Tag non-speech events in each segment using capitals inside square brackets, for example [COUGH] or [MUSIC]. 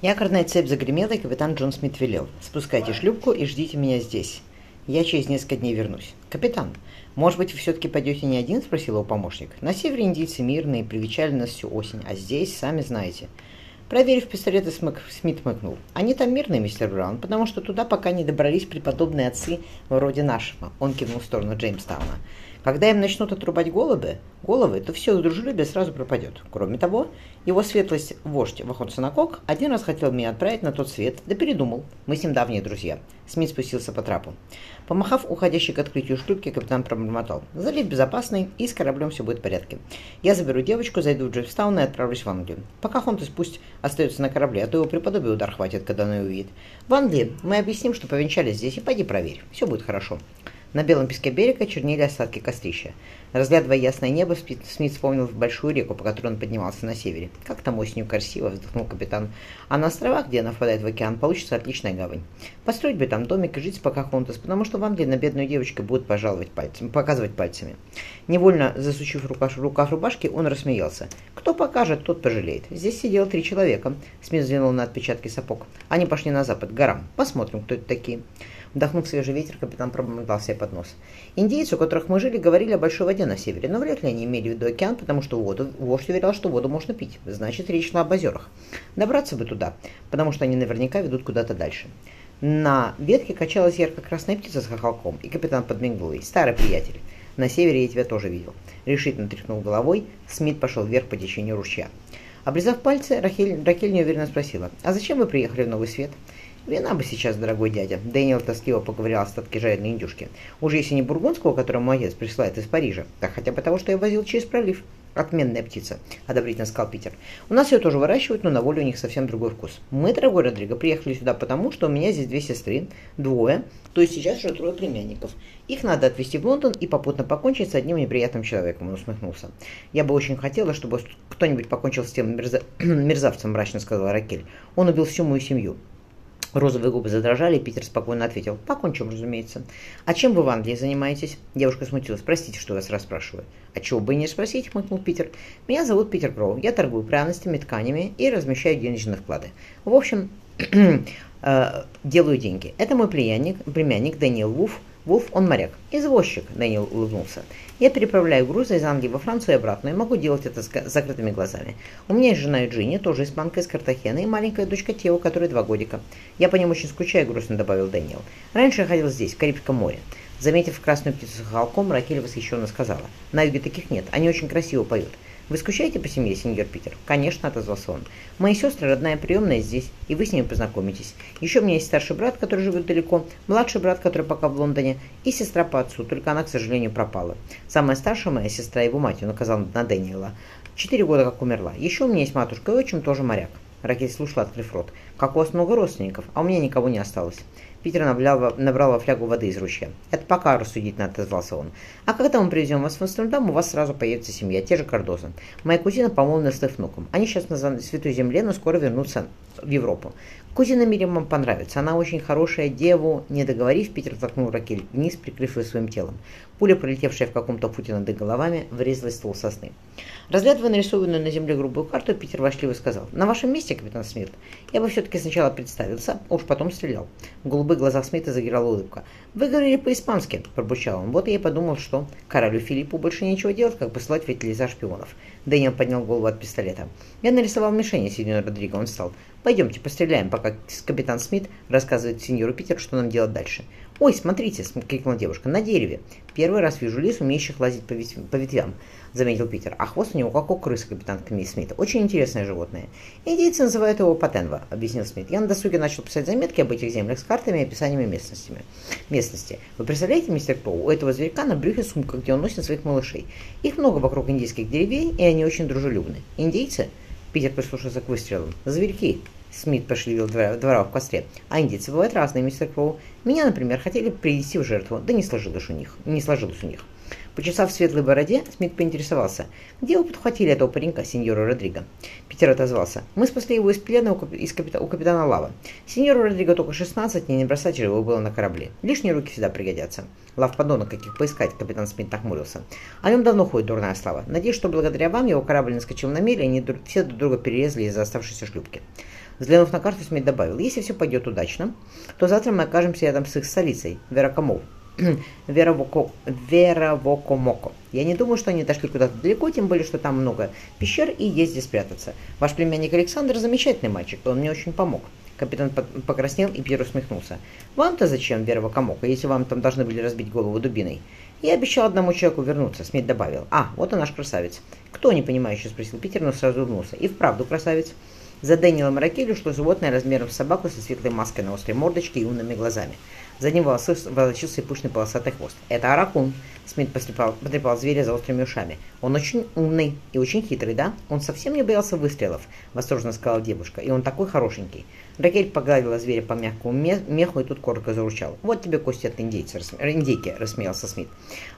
Якорная цепь загремела, и капитан Джон Смит велел. «Спускайте шлюпку и ждите меня здесь. Я через несколько дней вернусь». «Капитан, может быть, вы все-таки пойдете не один?» – спросил его помощник. «На севере индийцы мирные, привечали нас всю осень, а здесь, сами знаете». Проверив пистолеты, Смит мыкнул. «Они там мирные, мистер Браун, потому что туда пока не добрались преподобные отцы вроде нашего». Он кивнул в сторону Джеймстауна. Когда им начнут отрубать головы, головы, то все дружелюбие сразу пропадет. Кроме того, его светлость, вождь Вахонсонакок, один раз хотел меня отправить на тот свет, да передумал. Мы с ним давние друзья. Смит спустился по трапу. Помахав уходящей к открытию шлюпки, капитан пробормотал. Залив безопасный, и с кораблем все будет в порядке. Я заберу девочку, зайду в Джеффстаун и отправлюсь в Англию. Пока Хонтес пусть остается на корабле, а то его преподобие удар хватит, когда она увидит. В Англии мы объясним, что повенчались здесь, и пойди проверь. Все будет хорошо. На белом песке берега чернели остатки кострища. Разглядывая ясное небо, Смит вспомнил большую реку, по которой он поднимался на севере. «Как там осенью красиво!» – вздохнул капитан. «А на островах, где она впадает в океан, получится отличная гавань. Построить бы там домик и жить с Покахонтас, потому что в Англии на бедную девочку будут пожаловать пальцем, показывать пальцами». Невольно засучив рукав, рукав рубашки, он рассмеялся. «Кто покажет, тот пожалеет. Здесь сидело три человека». Смит взглянул на отпечатки сапог. «Они пошли на запад, к горам. Посмотрим, кто это такие». Вдохнув свежий ветер, капитан пробормотал себе под нос. Индейцы, у которых мы жили, говорили о большой воде на севере, но вряд ли они имели в виду океан, потому что воду, вождь уверял, что воду можно пить. Значит, речь шла об озерах. Добраться бы туда, потому что они наверняка ведут куда-то дальше. На ветке качалась ярко-красная птица с хохолком, и капитан подмигнул ей. «Старый приятель, на севере я тебя тоже видел». Решительно тряхнул головой, Смит пошел вверх по течению ручья. Облизав пальцы, Рахель, Рахель неуверенно спросила, «А зачем вы приехали в Новый Свет?» Вина бы сейчас, дорогой дядя. Дэниел тоскливо поговорил о остатке жареной индюшки. Уже если не бургундского, которого мой отец присылает из Парижа, так хотя бы того, что я возил через пролив. Отменная птица, одобрительно сказал Питер. У нас ее тоже выращивают, но на воле у них совсем другой вкус. Мы, дорогой Родриго, приехали сюда потому, что у меня здесь две сестры, двое, то есть сейчас уже трое племянников. Их надо отвезти в Лондон и попутно покончить с одним неприятным человеком, он усмехнулся. Я бы очень хотела, чтобы кто-нибудь покончил с тем мерза... [CLEARS THROAT] мерзавцем, мрачно сказала Ракель. Он убил всю мою семью. Розовые губы задрожали, Питер спокойно ответил. Покончим, разумеется. А чем вы в Англии занимаетесь? Девушка смутилась. Простите, что вас расспрашиваю. А чего бы и не спросить, хмыкнул Питер. Меня зовут Питер Кроу. Я торгую пряностями, тканями и размещаю денежные вклады. В общем, [CLEARS THROAT] э, делаю деньги. Это мой племянник, племянник Дэниел Вуф, Вулф, он моряк. Извозчик, Дэниел улыбнулся. Я переправляю грузы из Англии во Францию и обратно, и могу делать это с закрытыми глазами. У меня есть жена Джинни, тоже испанка из Картахена, и маленькая дочка Тео, которой два годика. Я по ним очень скучаю, грустно добавил Дэниел. Раньше я ходил здесь, в Карибском море. Заметив красную птицу с холком, Ракель восхищенно сказала. На юге таких нет, они очень красиво поют. «Вы скучаете по семье, сеньор Питер?» «Конечно», — отозвался он. «Мои сестры, родная приемная здесь, и вы с ними познакомитесь. Еще у меня есть старший брат, который живет далеко, младший брат, который пока в Лондоне, и сестра по отцу, только она, к сожалению, пропала. Самая старшая моя сестра, его мать, он указал на Дэниела, четыре года как умерла. Еще у меня есть матушка и отчим, тоже моряк». Ракель слушала, открыв рот. «Как у вас много родственников, а у меня никого не осталось». Питер набрал, набрал во флягу воды из ручья. «Это пока рассудительно», — отозвался он. «А когда мы привезем вас в Амстердам, у вас сразу появится семья, те же Кардоза. Моя кузина помолвлена с их внуком. Они сейчас на Святой Земле, но скоро вернутся в Европу. Кузина Мирим вам понравится. Она очень хорошая деву. Не договорив, Питер толкнул Ракель вниз, прикрыв ее своим телом. Пуля, пролетевшая в каком-то футе над их головами, врезалась в ствол сосны. Разглядывая нарисованную на земле грубую карту, Питер вошливо сказал, «На вашем месте, капитан Смит, я бы все-таки сначала представился, а уж потом стрелял». В глазах Смита загирала улыбка. «Вы говорили по-испански», – пробурчал он. Вот я и подумал, что королю Филиппу больше нечего делать, как посылать в леса шпионов. Дэниел поднял голову от пистолета. «Я нарисовал мишень, сеньор Родриго». Он встал. «Пойдемте, постреляем, пока капитан Смит рассказывает сеньору Питеру, что нам делать дальше». «Ой, смотрите!» – крикнула девушка. «На дереве. Первый раз вижу лис, умеющих лазить по, по ветвям», – заметил Питер. «А хвост у него как у крысы, капитан Смит. Очень интересное животное. Индейцы называют его Патенва», – объяснил Смит. «Я на досуге начал писать заметки об этих землях с картами и описаниями местностями. местности. Вы представляете, мистер Кроу, у этого зверька на брюхе сумка, где он носит своих малышей. Их много вокруг индийских деревень, и они очень дружелюбны. Индейцы?» Питер прислушался к выстрелам. «Зверьки!» Смит пошевелил двора, в костре. А индийцы бывают разные, мистер Кроу. Меня, например, хотели привести в жертву, да не сложилось у них. Не сложилось у них. Почесав в светлой бороде, Смит поинтересовался, где вы подхватили этого паренька, сеньора Родриго. Питер отозвался. Мы спасли его из плена у, из капита... у капитана Лава. Сеньору Родриго только 16, и не бросать же его было на корабле. Лишние руки всегда пригодятся. Лав подонок, каких поискать, капитан Смит нахмурился. О нем давно ходит дурная слава. Надеюсь, что благодаря вам его корабль наскочил на мель, и они все друг друга перерезали из-за оставшейся шлюпки. Взглянув на карту, Смит добавил, если все пойдет удачно, то завтра мы окажемся рядом с их столицей, Веракамов. [CLEARS THROAT] Веравокомоко. Я не думаю, что они дошли куда-то далеко, тем более, что там много пещер и есть где спрятаться. Ваш племянник Александр замечательный мальчик, он мне очень помог. Капитан покраснел и Пьер усмехнулся. «Вам-то зачем, Комока, если вам там должны были разбить голову дубиной?» «Я обещал одному человеку вернуться», — Смит добавил. «А, вот и наш красавец». «Кто, не понимающий?» — спросил Питер, но сразу улыбнулся. «И вправду красавец». За Дэниелом Ракелью шло животное размером с собаку со светлой маской на острой мордочке и умными глазами. За ним волочился и пышный полосатый хвост. «Это Аракун!» Смит потрепал, потрепал зверя за острыми ушами. «Он очень умный и очень хитрый, да? Он совсем не боялся выстрелов», — восторженно сказала девушка. «И он такой хорошенький». Ракель погладила зверя по мягкому меху и тут коротко заручал. «Вот тебе кости от индейца, индейки», — рассмеялся Смит.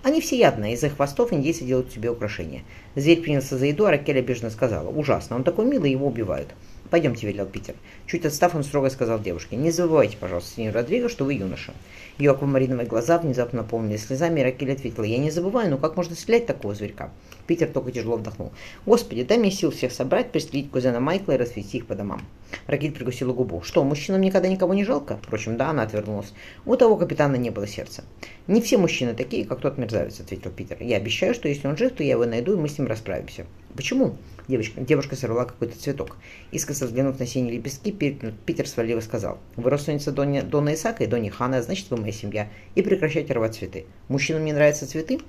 «Они все ядные, из-за хвостов индейцы делают себе украшения». Зверь принялся за еду, а Ракель обиженно сказала. «Ужасно, он такой милый, его убивают». «Пойдемте», — велел Питер. Чуть отстав, он строго сказал девушке. «Не забывайте, пожалуйста, сеньор Родриго, что вы юноша». Ее аквамариновые глаза внезапно наполнились слезами, и Ракель ответила. «Я не забываю, но как можно стрелять такого зверька?» Питер только тяжело вдохнул. «Господи, дай мне сил всех собрать, пристрелить кузена Майкла и развести их по домам». Ракель прикусила губу. «Что, мужчинам никогда никого не жалко?» Впрочем, да, она отвернулась. У того капитана не было сердца. «Не все мужчины такие, как тот мерзавец», — ответил Питер. «Я обещаю, что если он жив, то я его найду, и мы с ним расправимся». «Почему?» Девочка, девушка сорвала какой-то цветок. Искоса взглянув на синие лепестки, Питер свалливо сказал. «Вы родственница Дона, Дона Исака и Дони Хана, значит, вы моя семья. И прекращайте рвать цветы. Мужчинам не нравятся цветы?»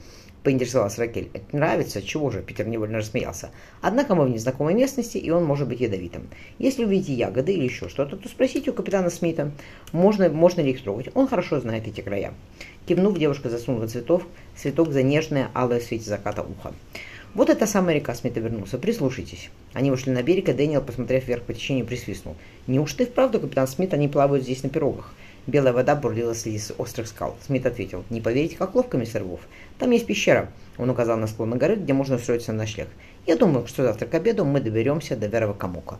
Поинтересовалась Ракель. «Это нравится? Чего же?» Питер невольно рассмеялся. «Однако мы в незнакомой местности, и он может быть ядовитым. Если увидите ягоды или еще что-то, то спросите у капитана Смита, можно, можно ли их трогать. Он хорошо знает эти края». Кивнув, девушка засунула цветов, цветок за нежное алое свете заката ухо. Вот эта самая река Смита вернулся. Прислушайтесь. Они вышли на берег, и Дэниел, посмотрев вверх по течению, присвистнул. Неужто и вправду, капитан Смит, они плавают здесь на пирогах? Белая вода бурлила среди острых скал. Смит ответил. Не поверите, как ловко, мистер Вулф. Там есть пещера. Он указал на склон горы, где можно устроиться на ночлег. Я думаю, что завтра к обеду мы доберемся до Верова Камука.